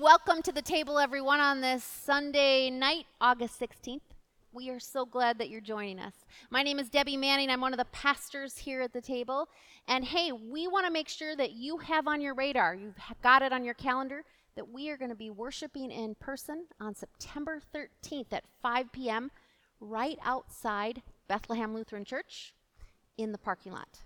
welcome to the table, everyone, on this Sunday night, August 16th. We are so glad that you're joining us. My name is Debbie Manning. I'm one of the pastors here at the table. And hey, we want to make sure that you have on your radar, you've got it on your calendar, that we are going to be worshiping in person on September 13th at 5 p.m. right outside Bethlehem Lutheran Church in the parking lot.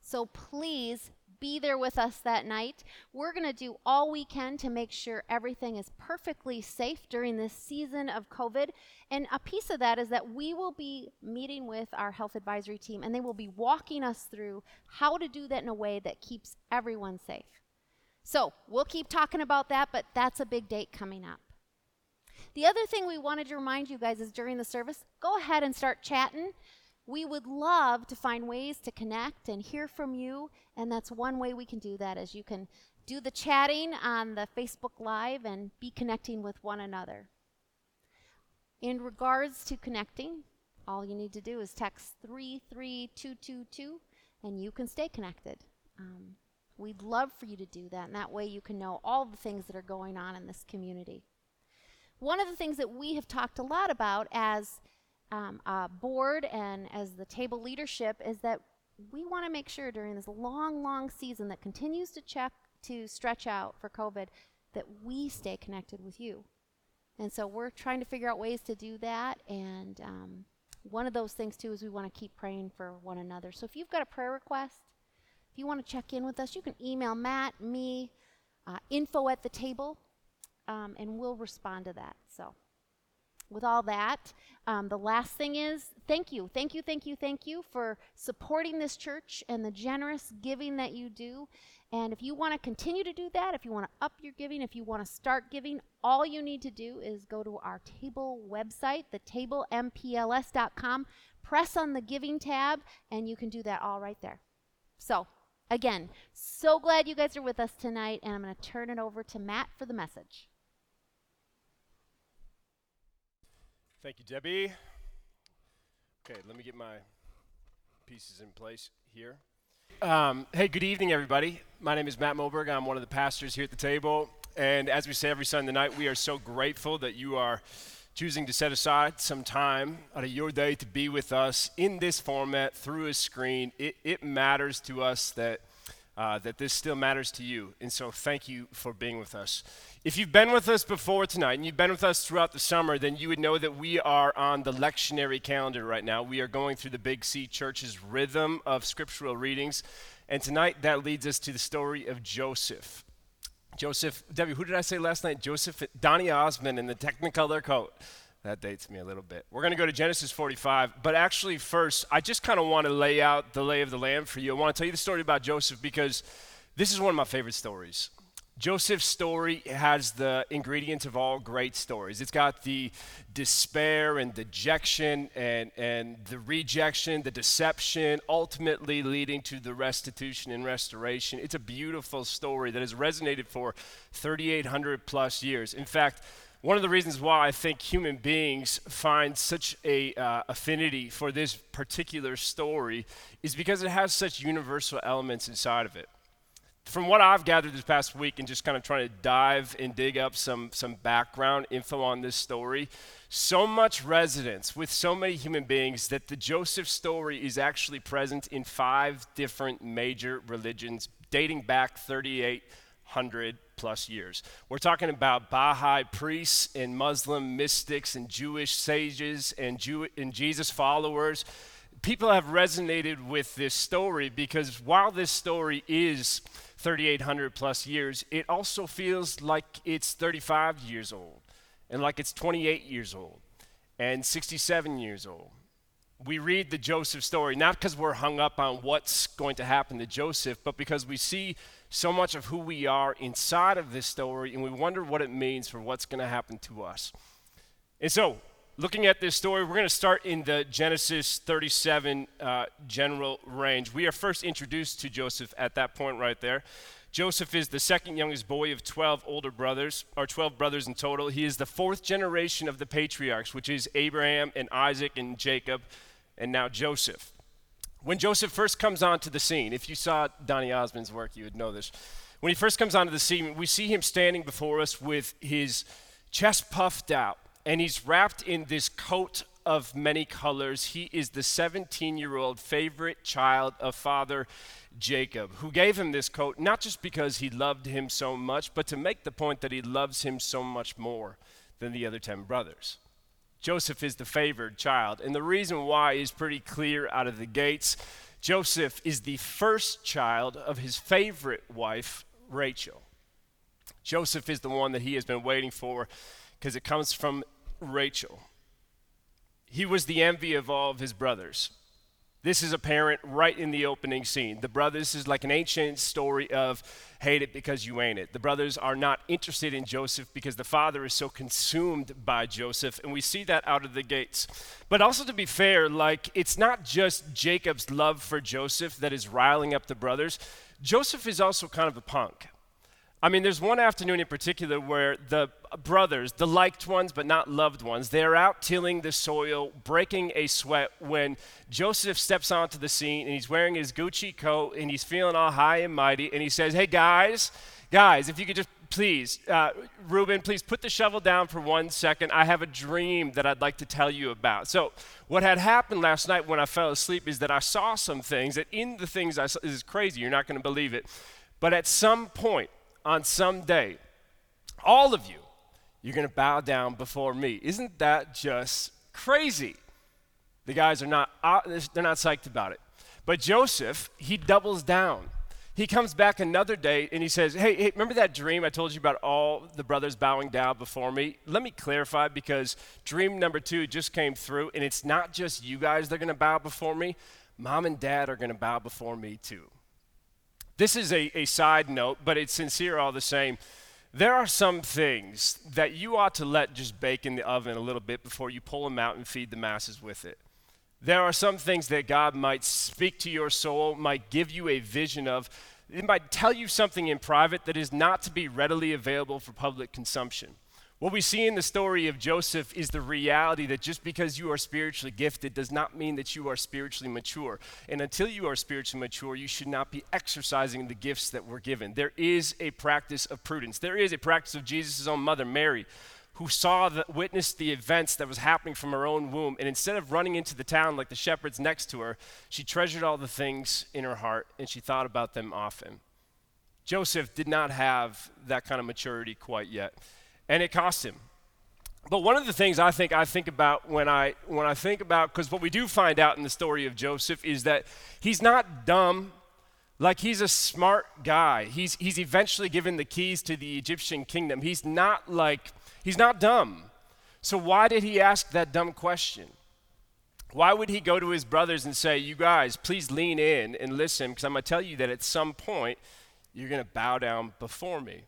So please be there with us that night. We're going to do all we can to make sure everything is perfectly safe during this season of COVID. And a piece of that is that we will be meeting with our health advisory team and they will be walking us through how to do that in a way that keeps everyone safe. So we'll keep talking about that, but that's a big date coming up. The other thing we wanted to remind you guys is during the service, go ahead and start chatting. We would love to find ways to connect and hear from you, and that's one way we can do that is you can do the chatting on the Facebook Live and be connecting with one another. In regards to connecting, all you need to do is text 33222 and you can stay connected. Um, we'd love for you to do that, and that way you can know all the things that are going on in this community. One of the things that we have talked a lot about as um, uh, board and as the table leadership is that we want to make sure during this long, long season that continues to check to stretch out for COVID that we stay connected with you. And so we're trying to figure out ways to do that. And um, one of those things, too, is we want to keep praying for one another. So if you've got a prayer request, if you want to check in with us, you can email Matt, me, uh, info at the table, um, and we'll respond to that. So with all that, um, the last thing is thank you, thank you, thank you, thank you for supporting this church and the generous giving that you do. And if you want to continue to do that, if you want to up your giving, if you want to start giving, all you need to do is go to our table website, thetablepls.com, press on the giving tab, and you can do that all right there. So, again, so glad you guys are with us tonight, and I'm going to turn it over to Matt for the message. Thank you, Debbie. Okay, let me get my pieces in place here. Um, hey, good evening, everybody. My name is Matt Moberg. I'm one of the pastors here at the table. And as we say every Sunday night, we are so grateful that you are choosing to set aside some time out of your day to be with us in this format through a screen. It, it matters to us that uh, that this still matters to you. And so thank you for being with us. If you've been with us before tonight and you've been with us throughout the summer, then you would know that we are on the lectionary calendar right now. We are going through the Big C Church's rhythm of scriptural readings. And tonight that leads us to the story of Joseph. Joseph, Debbie, who did I say last night? Joseph, Donny Osmond in the Technicolor coat. That dates me a little bit. We're going to go to Genesis 45, but actually, first, I just kind of want to lay out the lay of the land for you. I want to tell you the story about Joseph because this is one of my favorite stories. Joseph's story has the ingredients of all great stories. It's got the despair and dejection and, and the rejection, the deception, ultimately leading to the restitution and restoration. It's a beautiful story that has resonated for 3,800 plus years. In fact, one of the reasons why I think human beings find such a uh, affinity for this particular story is because it has such universal elements inside of it. From what I've gathered this past week and just kind of trying to dive and dig up some, some background info on this story, so much resonance with so many human beings that the Joseph story is actually present in five different major religions dating back 3,800 plus years. We're talking about Baha'i priests and Muslim mystics and Jewish sages and, Jew- and Jesus followers. People have resonated with this story because while this story is 3,800 plus years, it also feels like it's 35 years old and like it's 28 years old and 67 years old. We read the Joseph story not because we're hung up on what's going to happen to Joseph, but because we see so much of who we are inside of this story, and we wonder what it means for what's going to happen to us. And so, looking at this story, we're going to start in the Genesis 37 uh, general range. We are first introduced to Joseph at that point right there. Joseph is the second youngest boy of 12 older brothers, or 12 brothers in total. He is the fourth generation of the patriarchs, which is Abraham and Isaac and Jacob, and now Joseph. When Joseph first comes onto the scene, if you saw Donny Osmond's work, you would know this. When he first comes onto the scene, we see him standing before us with his chest puffed out, and he's wrapped in this coat of many colors. He is the 17 year old favorite child of Father Jacob, who gave him this coat not just because he loved him so much, but to make the point that he loves him so much more than the other 10 brothers. Joseph is the favored child, and the reason why is pretty clear out of the gates. Joseph is the first child of his favorite wife, Rachel. Joseph is the one that he has been waiting for because it comes from Rachel. He was the envy of all of his brothers. This is apparent right in the opening scene. The brothers is like an ancient story of hate it because you ain't it. The brothers are not interested in Joseph because the father is so consumed by Joseph, and we see that out of the gates. But also, to be fair, like it's not just Jacob's love for Joseph that is riling up the brothers. Joseph is also kind of a punk. I mean, there's one afternoon in particular where the brothers, the liked ones but not loved ones, they're out tilling the soil, breaking a sweat when Joseph steps onto the scene and he's wearing his Gucci coat and he's feeling all high and mighty and he says, Hey guys, guys, if you could just please, uh, Reuben, please put the shovel down for one second. I have a dream that I'd like to tell you about. So, what had happened last night when I fell asleep is that I saw some things that in the things I saw, is crazy, you're not going to believe it. But at some point, on some day, all of you, you're going to bow down before me. Isn't that just crazy? The guys are not, uh, they're not psyched about it. But Joseph, he doubles down. He comes back another day and he says, hey, hey, remember that dream I told you about all the brothers bowing down before me? Let me clarify because dream number two just came through, and it's not just you guys that are going to bow before me. Mom and dad are going to bow before me too. This is a, a side note, but it's sincere all the same. There are some things that you ought to let just bake in the oven a little bit before you pull them out and feed the masses with it. There are some things that God might speak to your soul, might give you a vision of. It might tell you something in private that is not to be readily available for public consumption. What we see in the story of Joseph is the reality that just because you are spiritually gifted does not mean that you are spiritually mature. And until you are spiritually mature, you should not be exercising the gifts that were given. There is a practice of prudence. There is a practice of Jesus' own mother, Mary, who saw the, witnessed the events that was happening from her own womb. And instead of running into the town like the shepherds next to her, she treasured all the things in her heart and she thought about them often. Joseph did not have that kind of maturity quite yet and it cost him. But one of the things I think I think about when I when I think about because what we do find out in the story of Joseph is that he's not dumb, like he's a smart guy. He's he's eventually given the keys to the Egyptian kingdom. He's not like he's not dumb. So why did he ask that dumb question? Why would he go to his brothers and say, "You guys, please lean in and listen because I'm going to tell you that at some point you're going to bow down before me."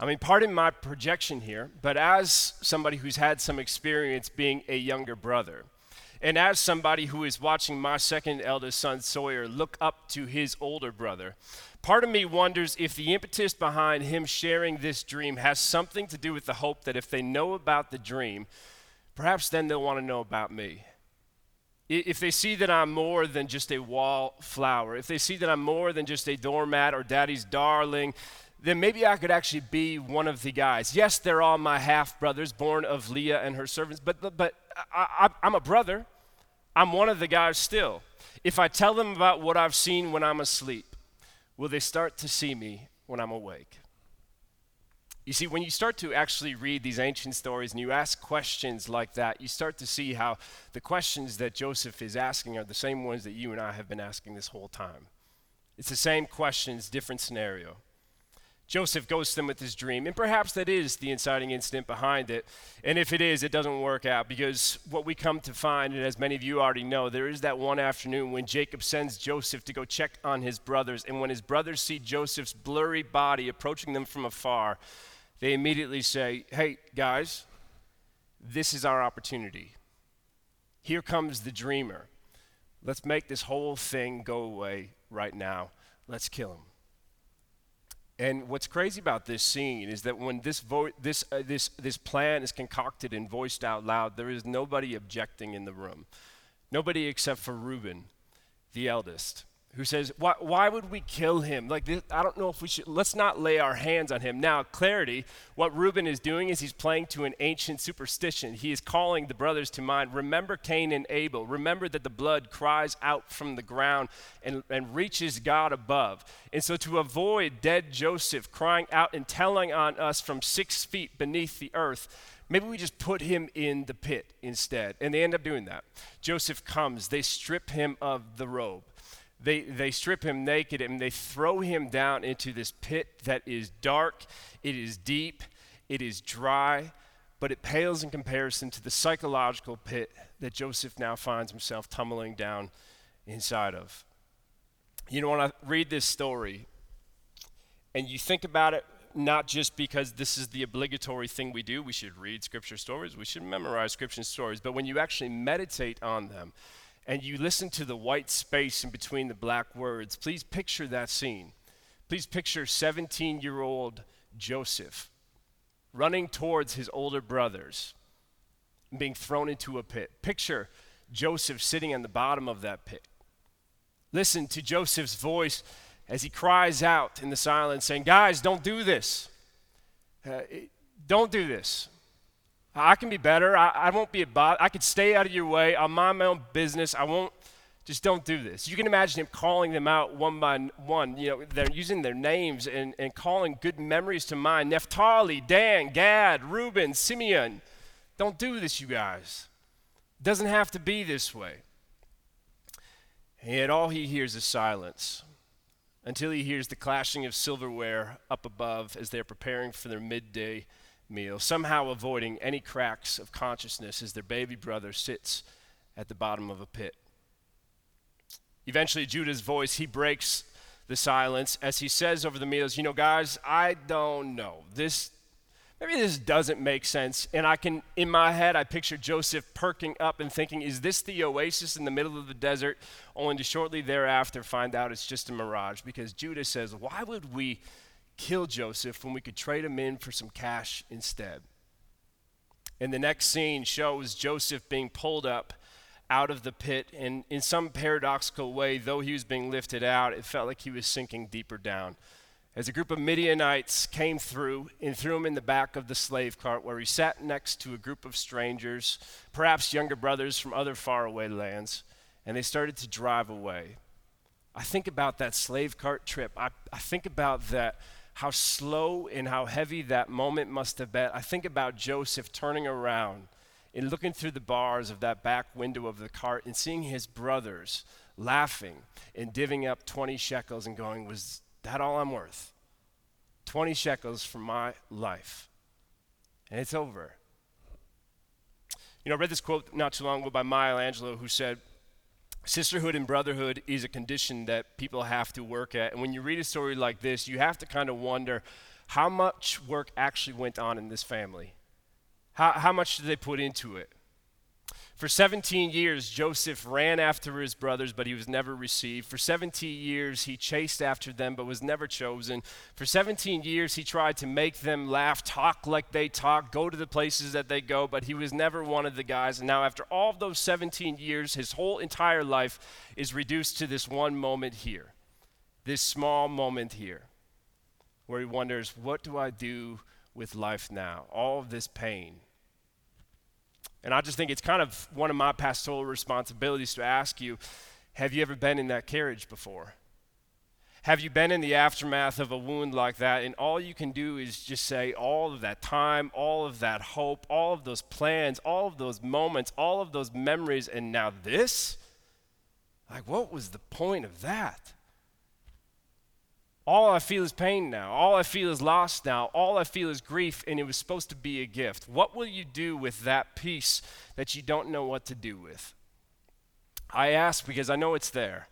I mean, pardon my projection here, but as somebody who's had some experience being a younger brother, and as somebody who is watching my second eldest son, Sawyer, look up to his older brother, part of me wonders if the impetus behind him sharing this dream has something to do with the hope that if they know about the dream, perhaps then they'll want to know about me. If they see that I'm more than just a wallflower, if they see that I'm more than just a doormat or daddy's darling, then maybe I could actually be one of the guys. Yes, they're all my half brothers, born of Leah and her servants, but, but I, am a brother. I'm one of the guys still. If I tell them about what I've seen when I'm asleep, will they start to see me when I'm awake? You see, when you start to actually read these ancient stories and you ask questions like that, you start to see how the questions that Joseph is asking are the same ones that you and I have been asking this whole time. It's the same questions, different scenario. Joseph goes to them with his dream. And perhaps that is the inciting incident behind it. And if it is, it doesn't work out because what we come to find, and as many of you already know, there is that one afternoon when Jacob sends Joseph to go check on his brothers. And when his brothers see Joseph's blurry body approaching them from afar, they immediately say, Hey, guys, this is our opportunity. Here comes the dreamer. Let's make this whole thing go away right now. Let's kill him. And what's crazy about this scene is that when this, vo- this, uh, this, this plan is concocted and voiced out loud, there is nobody objecting in the room. Nobody except for Reuben, the eldest. Who says, why, why would we kill him? Like, this, I don't know if we should, let's not lay our hands on him. Now, clarity, what Reuben is doing is he's playing to an ancient superstition. He is calling the brothers to mind. Remember Cain and Abel. Remember that the blood cries out from the ground and, and reaches God above. And so, to avoid dead Joseph crying out and telling on us from six feet beneath the earth, Maybe we just put him in the pit instead. And they end up doing that. Joseph comes, they strip him of the robe they, they strip him naked and they throw him down into this pit that is dark, it is deep, it is dry, but it pales in comparison to the psychological pit that Joseph now finds himself tumbling down inside of. You know, when I read this story and you think about it, not just because this is the obligatory thing we do, we should read scripture stories, we should memorize scripture stories, but when you actually meditate on them, and you listen to the white space in between the black words, please picture that scene. Please picture 17 year old Joseph running towards his older brothers and being thrown into a pit. Picture Joseph sitting on the bottom of that pit. Listen to Joseph's voice as he cries out in the silence, saying, Guys, don't do this. Uh, don't do this. I can be better. I, I won't be a bot. I could stay out of your way. I'll mind my own business. I won't. Just don't do this. You can imagine him calling them out one by one. You know, they're using their names and, and calling good memories to mind. Naphtali, Dan, Gad, Reuben, Simeon. Don't do this, you guys. It doesn't have to be this way. And yet all he hears is silence until he hears the clashing of silverware up above as they're preparing for their midday meal, somehow avoiding any cracks of consciousness as their baby brother sits at the bottom of a pit. Eventually, Judah's voice, he breaks the silence as he says over the meals, You know, guys, I don't know. This, maybe this doesn't make sense. And I can, in my head, I picture Joseph perking up and thinking, Is this the oasis in the middle of the desert? Only to shortly thereafter find out it's just a mirage because Judah says, Why would we kill Joseph when we could trade him in for some cash instead. And the next scene shows Joseph being pulled up out of the pit, and in some paradoxical way, though he was being lifted out, it felt like he was sinking deeper down. As a group of Midianites came through and threw him in the back of the slave cart, where he sat next to a group of strangers, perhaps younger brothers from other faraway lands, and they started to drive away. I think about that slave cart trip. I, I think about that how slow and how heavy that moment must have been. I think about Joseph turning around and looking through the bars of that back window of the cart and seeing his brothers laughing and divvying up 20 shekels and going, Was that all I'm worth? 20 shekels for my life. And it's over. You know, I read this quote not too long ago by Maya Angelou who said, Sisterhood and brotherhood is a condition that people have to work at. And when you read a story like this, you have to kind of wonder how much work actually went on in this family. How, how much did they put into it? For 17 years, Joseph ran after his brothers, but he was never received. For 17 years, he chased after them, but was never chosen. For 17 years, he tried to make them laugh, talk like they talk, go to the places that they go, but he was never one of the guys. And now, after all those 17 years, his whole entire life is reduced to this one moment here, this small moment here, where he wonders, what do I do with life now? All of this pain and I just think it's kind of one of my pastoral responsibilities to ask you have you ever been in that carriage before? Have you been in the aftermath of a wound like that? And all you can do is just say, all of that time, all of that hope, all of those plans, all of those moments, all of those memories, and now this? Like, what was the point of that? All I feel is pain now. All I feel is loss now. All I feel is grief, and it was supposed to be a gift. What will you do with that peace that you don't know what to do with? I ask because I know it's there.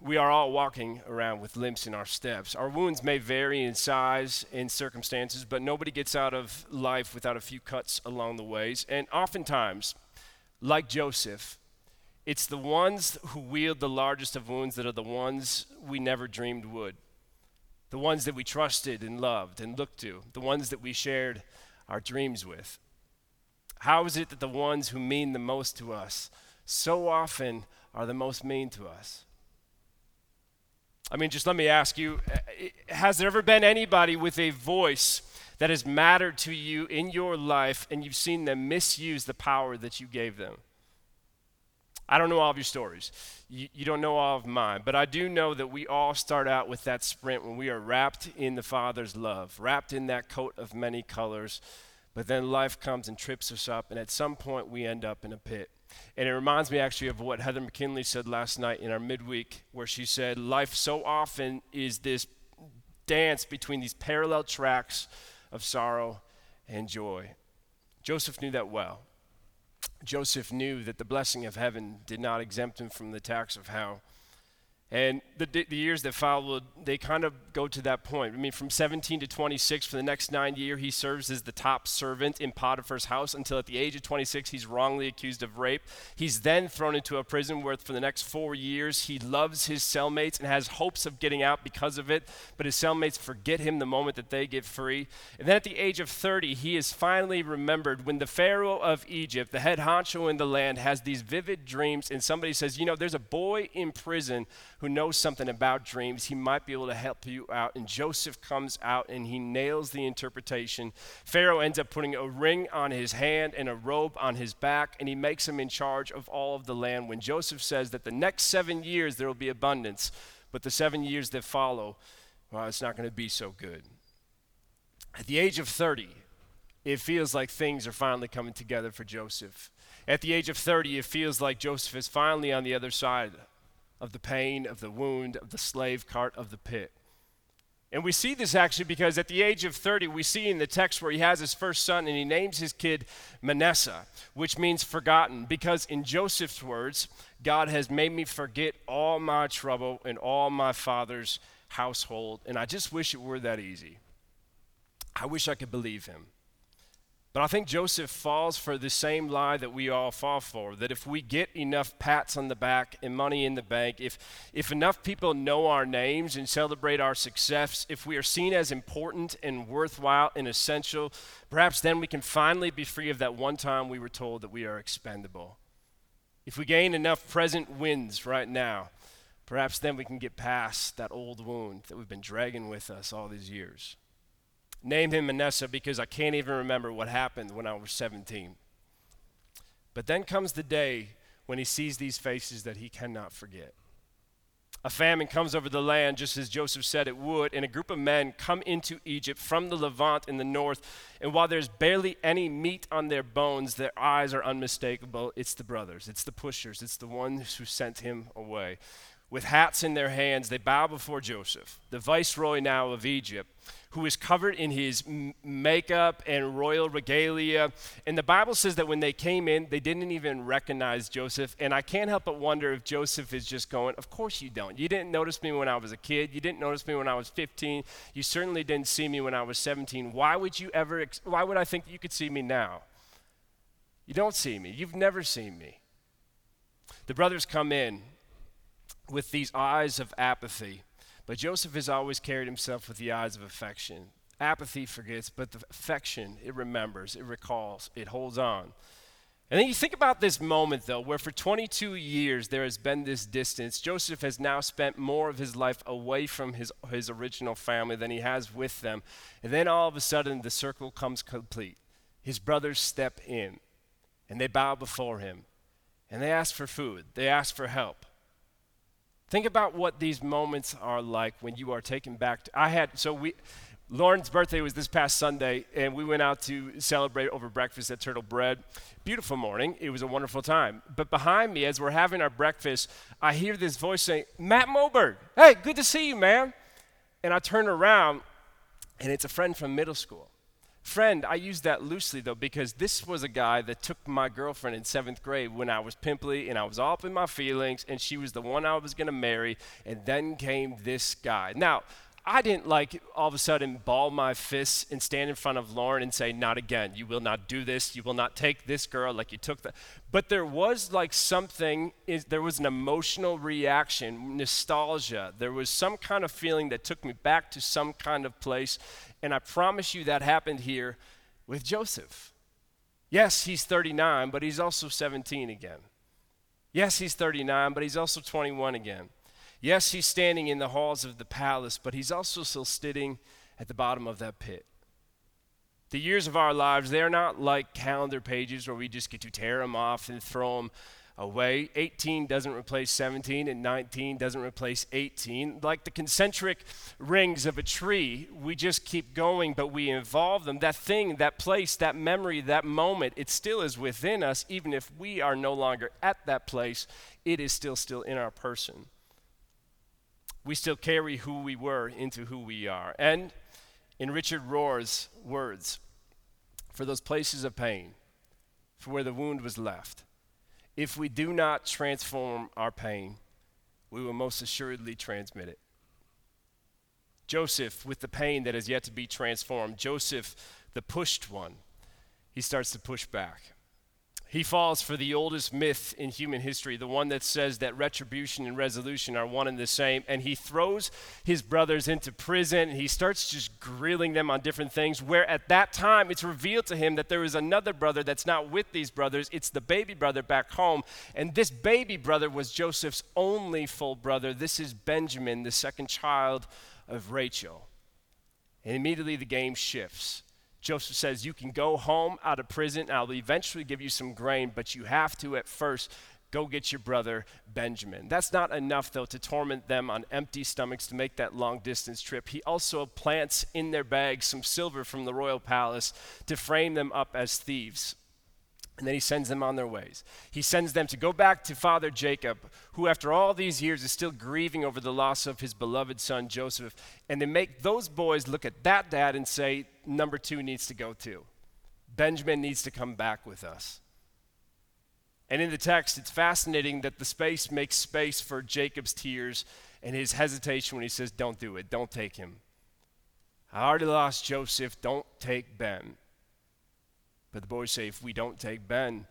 We are all walking around with limps in our steps. Our wounds may vary in size and circumstances, but nobody gets out of life without a few cuts along the ways. And oftentimes, like Joseph, it's the ones who wield the largest of wounds that are the ones we never dreamed would. The ones that we trusted and loved and looked to. The ones that we shared our dreams with. How is it that the ones who mean the most to us so often are the most mean to us. I mean, just let me ask you uh, has there ever been anybody with a voice that has mattered to you in your life and you've seen them misuse the power that you gave them? I don't know all of your stories. You, you, don't know all of mine. But I do know that we all start out with that sprint when we are wrapped in the Father's love, wrapped in that coat of many colors. But then life comes and trips us up, and at some point we end up in a pit. And it reminds me actually of what Heather McKinley said last night in our midweek, where she said, Life so often is this dance between these parallel tracks of sorrow and joy. Joseph knew that well. Joseph knew that the blessing of heaven did not exempt him from the tax of hell. And the, the years that followed, they kind of go to that point. I mean, from 17 to 26, for the next nine years, he serves as the top servant in Potiphar's house until at the age of 26, he's wrongly accused of rape. He's then thrown into a prison where, for the next four years, he loves his cellmates and has hopes of getting out because of it, but his cellmates forget him the moment that they get free. And then at the age of 30, he is finally remembered when the Pharaoh of Egypt, the head honcho in the land, has these vivid dreams, and somebody says, You know, there's a boy in prison who knows something about dreams. He might be able to help you out. And Joseph comes out and he nails the interpretation. Pharaoh ends up putting a ring on his hand and a robe on his back, and he makes him in charge of all of the land. When Joseph says that the next seven years there will be abundance, but the seven years that follow, well, it's not going to be so good. At the age of 30, it feels like things are finally coming together for Joseph. At the age of 30, it feels like Joseph is finally on the other side of the pain, of the wound, of the slave cart, of the pit. And we see this actually because at the age of 30, we see in the text where he has his first son and he names his kid Manasseh, which means forgotten. Because in Joseph's words, God has made me forget all my trouble and all my father's household. And I just wish it were that easy. I wish I could believe him. But I think Joseph falls for the same lie that we all fall for that if we get enough pats on the back and money in the bank, if, if enough people know our names and celebrate our success, if we are seen as important and worthwhile and essential, perhaps then we can finally be free of that one time we were told that we are expendable. If we gain enough present wins right now, perhaps then we can get past that old wound that we've been dragging with us all these years. Name him Manasseh because I can't even remember what happened when I was 17. But then comes the day when he sees these faces that he cannot forget. A famine comes over the land just as Joseph said it would, and a group of men come into Egypt from the Levant in the north. And while there's barely any meat on their bones, their eyes are unmistakable. It's the brothers, it's the pushers, it's the ones who sent him away. With hats in their hands, they bow before Joseph, the viceroy now of Egypt who is covered in his makeup and royal regalia. And the Bible says that when they came in, they didn't even recognize Joseph. And I can't help but wonder if Joseph is just going, Of course you don't. You didn't notice me when I was a kid. You didn't notice me when I was 15. You certainly didn't see me when I was 17. Why would you ever, ex- why would I think you could see me now? You don't see me. You've never seen me. The brothers come in with these eyes of apathy but Joseph has always carried himself with the eyes of affection. Apathy forgets, but the affection, it remembers, it recalls, it holds on. And then you think about this moment, though, where for 22 years there has been this distance. Joseph has now spent more of his life away from his, his original family than he has with them. And then all of a sudden, the circle comes complete. His brothers step in, and they bow before him, and they ask for food, they ask for help. Think about what these moments are like when you are taken back. To, I had, so we, Lauren's birthday was this past Sunday, and we went out to celebrate over breakfast at Turtle Bread. Beautiful morning. It was a wonderful time. But behind me, as we're having our breakfast, I hear this voice saying, Matt Moberg, hey, good to see you, man. And I turn around, and it's a friend from middle school. Friend, I use that loosely though because this was a guy that took my girlfriend in seventh grade when I was pimply and I was up in my feelings and she was the one I was going to marry. And then came this guy. Now, I didn't like all of a sudden ball my fists and stand in front of Lauren and say, Not again. You will not do this. You will not take this girl like you took that. But there was like something, is, there was an emotional reaction, nostalgia. There was some kind of feeling that took me back to some kind of place. And I promise you that happened here with Joseph. Yes, he's 39, but he's also 17 again. Yes, he's 39, but he's also 21 again. Yes, he's standing in the halls of the palace, but he's also still sitting at the bottom of that pit. The years of our lives, they're not like calendar pages where we just get to tear them off and throw them away. 18 doesn't replace 17, and 19 doesn't replace 18. Like the concentric rings of a tree, we just keep going, but we involve them. That thing, that place, that memory, that moment, it still is within us, even if we are no longer at that place, it is still still in our person. We still carry who we were into who we are. And in Richard Rohr's words, for those places of pain, for where the wound was left, if we do not transform our pain, we will most assuredly transmit it. Joseph, with the pain that has yet to be transformed, Joseph, the pushed one, he starts to push back. He falls for the oldest myth in human history, the one that says that retribution and resolution are one and the same. And he throws his brothers into prison and he starts just grilling them on different things. Where at that time it's revealed to him that there is another brother that's not with these brothers. It's the baby brother back home. And this baby brother was Joseph's only full brother. This is Benjamin, the second child of Rachel. And immediately the game shifts. Joseph says, You can go home out of prison, I'll eventually give you some grain, but you have to at first go get your brother Benjamin. That's not enough, though, to torment them on empty stomachs to make that long distance trip. He also plants in their bags some silver from the royal palace to frame them up as thieves. And then he sends them on their ways. He sends them to go back to Father Jacob, who, after all these years, is still grieving over the loss of his beloved son Joseph. And they make those boys look at that dad and say, Number two needs to go too. Benjamin needs to come back with us. And in the text, it's fascinating that the space makes space for Jacob's tears and his hesitation when he says, Don't do it, don't take him. I already lost Joseph, don't take Ben. But the boys say, if we don't take Ben,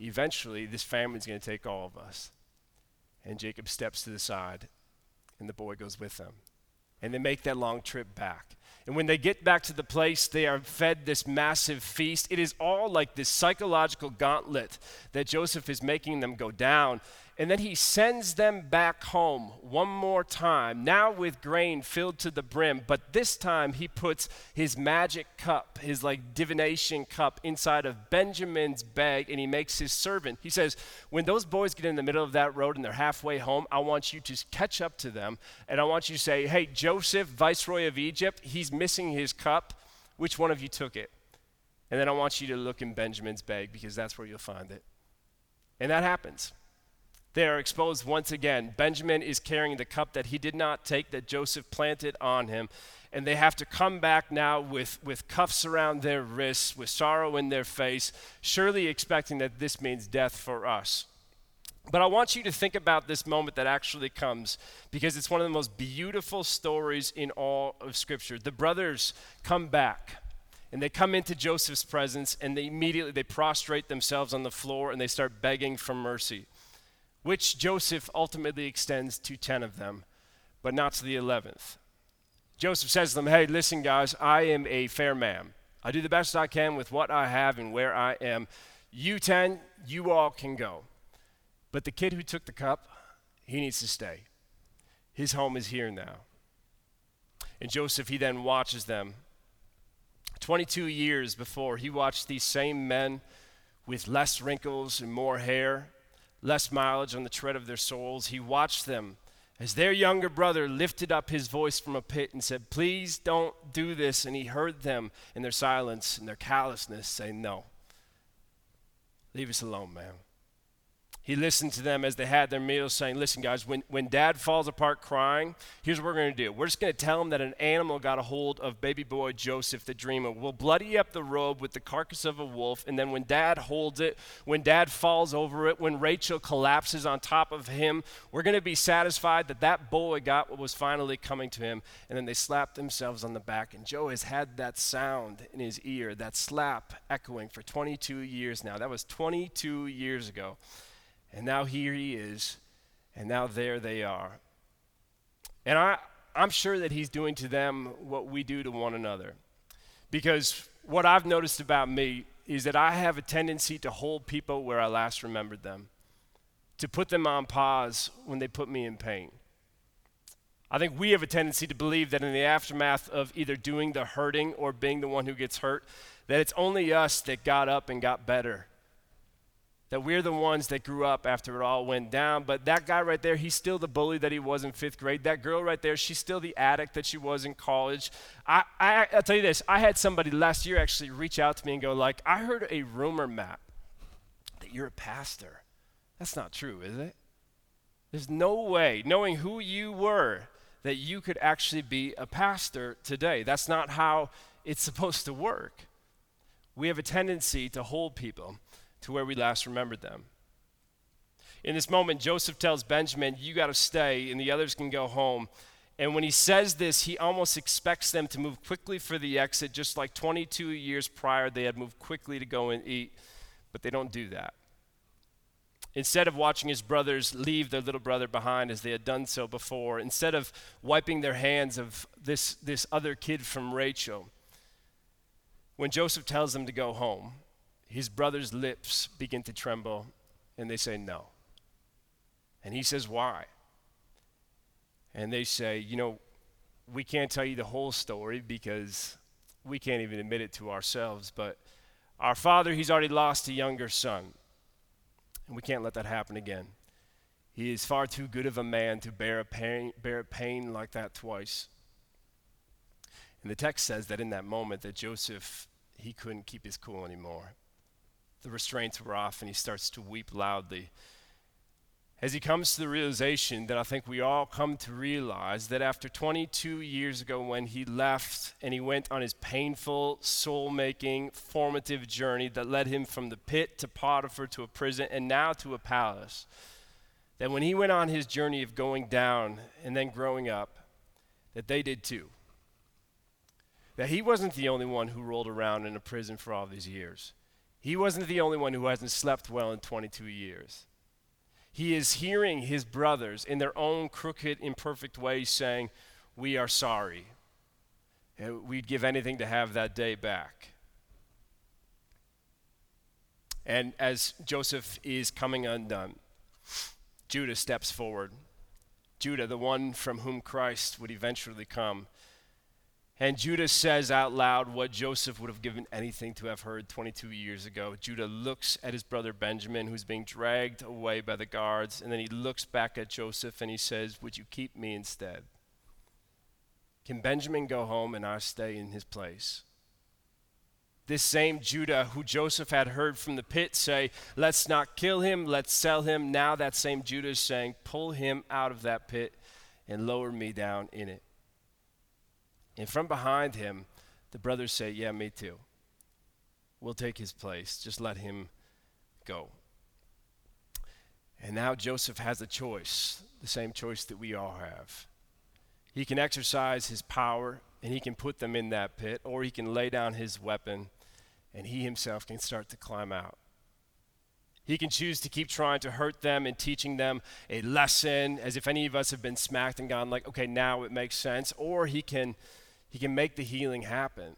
eventually this famine's going to take all of us. And Jacob steps to the side, and the boy goes with them. And they make that long trip back. And when they get back to the place, they are fed this massive feast. It is all like this psychological gauntlet that Joseph is making them go down. And then he sends them back home one more time, now with grain filled to the brim. But this time he puts his magic cup, his like divination cup, inside of Benjamin's bag and he makes his servant. He says, When those boys get in the middle of that road and they're halfway home, I want you to catch up to them and I want you to say, Hey, Joseph, viceroy of Egypt, he's missing his cup. Which one of you took it? And then I want you to look in Benjamin's bag because that's where you'll find it. And that happens. They are exposed once again. Benjamin is carrying the cup that he did not take, that Joseph planted on him. And they have to come back now with, with cuffs around their wrists, with sorrow in their face, surely expecting that this means death for us. But I want you to think about this moment that actually comes because it's one of the most beautiful stories in all of Scripture. The brothers come back and they come into Joseph's presence and they immediately they prostrate themselves on the floor and they start begging for mercy which Joseph ultimately extends to 10 of them, but not to the 11th. Joseph says to them, Hey, listen, guys, I am a fair man. I do the best I can with what I have and where I am. You 10, you all can go. But the kid who took the cup, he needs to stay. His home is here now. And Joseph, he then watches them. 22 years before, he watched these same men with less wrinkles and more hair less mileage on the tread of their souls, he watched them as their younger brother lifted up his voice from a pit and said, Please don't do this. And he heard them in their silence and their callousness say, No. Leave us alone, man he listened to them as they had their meals, saying, Listen, guys, when, when dad falls apart crying, here's what we're going to do. We're just going to tell him that an animal got a hold of baby boy Joseph, the dreamer. We'll bloody up the robe with the carcass of a wolf, and then when dad holds it, when dad falls over it, when Rachel collapses on top of him, we're going to be satisfied that that boy got what was finally coming to him. And then they slap themselves on the back, and Joe has had that sound in his ear, that slap echoing for 22 years now. That was 22 years ago. And now here he is, and now there they are. And I, I'm sure that he's doing to them what we do to one another. Because what I've noticed about me is that I have a tendency to hold people where I last remembered them. to put them on pause when they put me in pain. I think we have a tendency to believe that in the aftermath of either doing the hurting or being the one who gets hurt, that it's only us that got up and got better. That we're the ones that grew up after it all went down. But that guy right there, he's still the bully that he was in fifth grade. That girl right there, she's still the addict that she was in college. I, I, I'll tell you this I had somebody last year actually reach out to me and go, like, I heard a rumor, Matt, that you're a pastor. That's not true, is it? There's no way, knowing who you were, that you could actually be a pastor today. That's not how it's supposed to work. We have a tendency to hold people to where we last remembered them. In this moment, Joseph tells Benjamin, You got to stay, and the others can go home. And when he says this, he almost expects them to move quickly for the exit, just like 22 years prior, they had moved quickly to go and eat. But they don't do that. Instead of watching his brothers leave their little brother behind as they had done so before, instead of wiping their hands of this, this other kid from Rachel, when Joseph tells them to go home, his brother's lips begin to tremble and they say no. And he says, Why? And they say, You know, we can't tell you the whole story because we can't even admit it to ourselves, but our father, he's already lost a younger son. And we can't let that happen again. He is far too good of a man to bear a pain, bear a pain like that twice. And the text says that in that moment that Joseph he couldn't keep his cool anymore. The restraints were off and he starts to weep loudly. As he comes to the realization that I think we all come to realize that after 22 years ago, when he left and he went on his painful, soul making, formative journey that led him from the pit to Potiphar to a prison and now to a palace, that when he went on his journey of going down and then growing up, that they did too. That he wasn't the only one who rolled around in a prison for all these years. He wasn't the only one who hasn't slept well in 22 years. He is hearing his brothers in their own crooked, imperfect ways saying, We are sorry. Uh, we'd give anything to have that day back. And as Joseph is coming undone, Judah steps forward. Judah, the one from whom Christ would eventually come, and Judah says out loud what Joseph would have given anything to have heard 22 years ago. Judah looks at his brother Benjamin, who's being dragged away by the guards, and then he looks back at Joseph and he says, Would you keep me instead? Can Benjamin go home and I stay in his place? This same Judah who Joseph had heard from the pit say, Let's not kill him, let's sell him. Now that same Judah is saying, Pull him out of that pit and lower me down in it. And from behind him, the brothers say, Yeah, me too. We'll take his place. Just let him go. And now Joseph has a choice, the same choice that we all have. He can exercise his power and he can put them in that pit, or he can lay down his weapon and he himself can start to climb out. He can choose to keep trying to hurt them and teaching them a lesson as if any of us have been smacked and gone like, okay, now it makes sense. Or he can he can make the healing happen.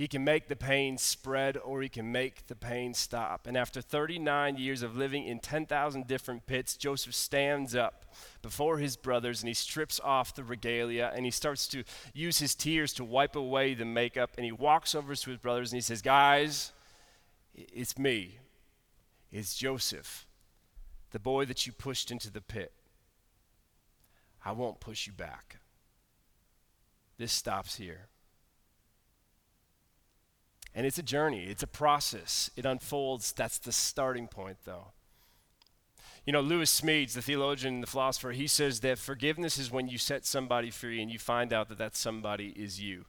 He can make the pain spread or he can make the pain stop. And after 39 years of living in 10,000 different pits, Joseph stands up before his brothers and he strips off the regalia and he starts to use his tears to wipe away the makeup. And he walks over to his brothers and he says, Guys, it's me. It's Joseph, the boy that you pushed into the pit. I won't push you back. This stops here. And it's a journey, it's a process. It unfolds. That's the starting point, though. You know, Lewis Smedes, the theologian, and the philosopher, he says that forgiveness is when you set somebody free and you find out that that somebody is you.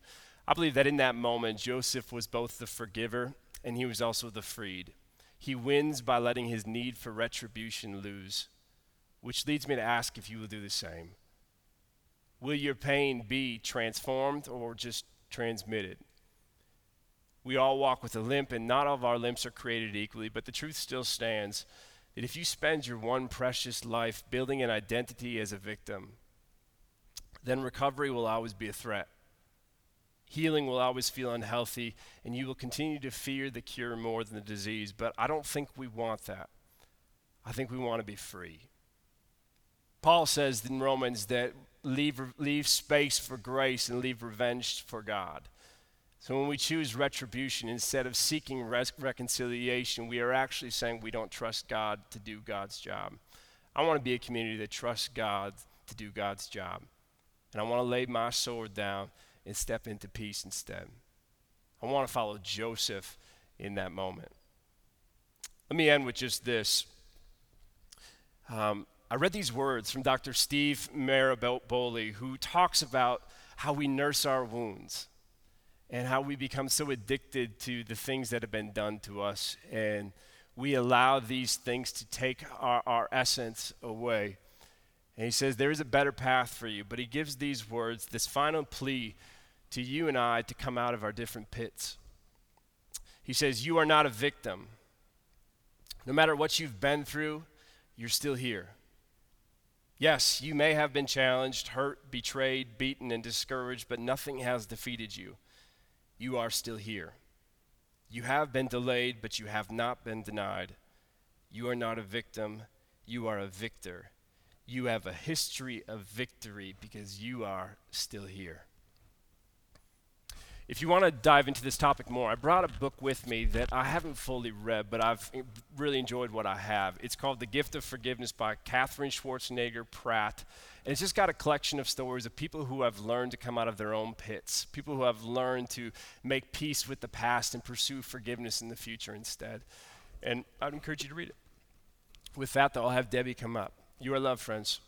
I believe that in that moment, Joseph was both the forgiver and he was also the freed. He wins by letting his need for retribution lose, which leads me to ask if you will do the same. Will your pain be transformed or just transmitted? We all walk with a limp, and not all of our limps are created equally, but the truth still stands that if you spend your one precious life building an identity as a victim, then recovery will always be a threat. Healing will always feel unhealthy, and you will continue to fear the cure more than the disease. But I don't think we want that. I think we want to be free. Paul says in Romans that leave, leave space for grace and leave revenge for God. So when we choose retribution instead of seeking res- reconciliation, we are actually saying we don't trust God to do God's job. I want to be a community that trusts God to do God's job. And I want to lay my sword down and step into peace instead. I want to follow Joseph in that moment. Let me end with just this. Um, I read these words from Dr. Steve Maraboli, who talks about how we nurse our wounds and how we become so addicted to the things that have been done to us. And we allow these things to take our, our essence away. And he says, There is a better path for you. But he gives these words, this final plea to you and I to come out of our different pits. He says, You are not a victim. No matter what you've been through, you're still here. Yes, you may have been challenged, hurt, betrayed, beaten, and discouraged, but nothing has defeated you you are still here. You have been delayed, but you have not been denied. You are not a victim, you are a victor. You have a history of victory because you are still here. If you want to dive into this topic more, I brought a book with me that I haven't fully read, but I've eh, really enjoyed what I have. It's called The Gift of Forgiveness by Katherine Schwarzenegger Pratt. And it's just got a collection of stories of people who have learned to come out of their own pits, people who have learned to make peace with the past and pursue forgiveness in the future instead. And I'd encourage you to read it. With that, though, I'll have Debbie come up. You are loved, friends.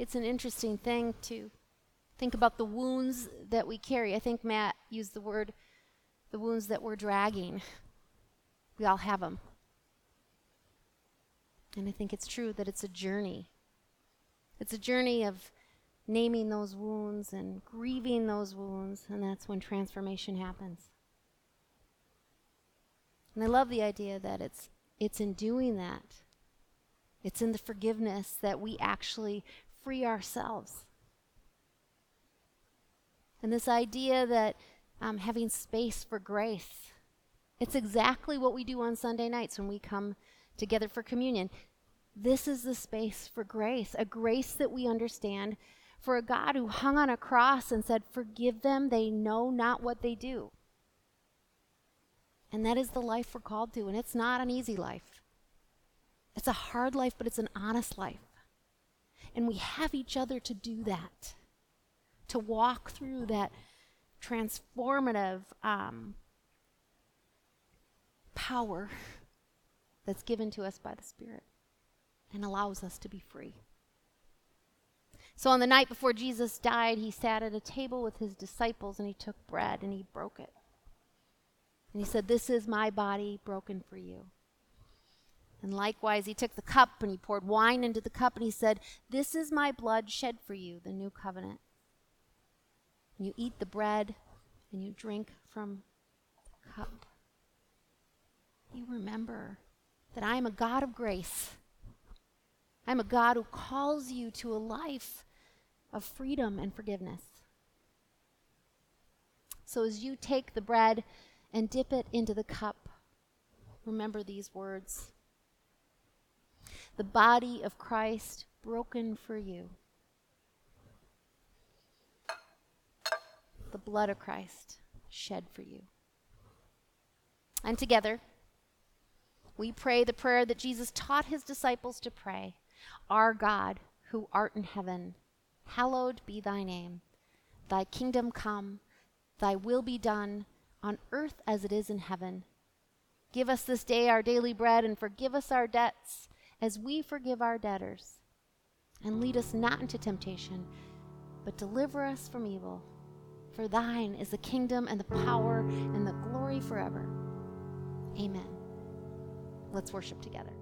It's an interesting thing to think about the wounds that we carry. I think Matt used the word the wounds that we're dragging. We all have them. And I think it's true that it's a journey. It's a journey of naming those wounds and grieving those wounds, and that's when transformation happens. And I love the idea that it's it's in doing that. It's in the forgiveness that we actually free ourselves. And this idea that um, having space for grace, it's exactly what we do on Sunday nights when we come together for communion. This is the space for grace, a grace that we understand for a God who hung on a cross and said, Forgive them, they know not what they do. And that is the life we're called to, and it's not an easy life. It's a hard life, but it's an honest life. And we have each other to do that, to walk through that transformative um, power that's given to us by the Spirit and allows us to be free. So, on the night before Jesus died, he sat at a table with his disciples and he took bread and he broke it. And he said, This is my body broken for you. And likewise, he took the cup and he poured wine into the cup and he said, This is my blood shed for you, the new covenant. And you eat the bread and you drink from the cup. You remember that I am a God of grace. I'm a God who calls you to a life of freedom and forgiveness. So as you take the bread and dip it into the cup, remember these words the body of Christ broken for you, the blood of Christ shed for you. And together, we pray the prayer that Jesus taught his disciples to pray Our God, who art in heaven, hallowed be thy name. Thy kingdom come, thy will be done, on earth as it is in heaven. Give us this day our daily bread, and forgive us our debts as we forgive our debtors. And lead us not into temptation, but deliver us from evil. For thine is the kingdom and the power and the glory forever. Amen. Let's worship together.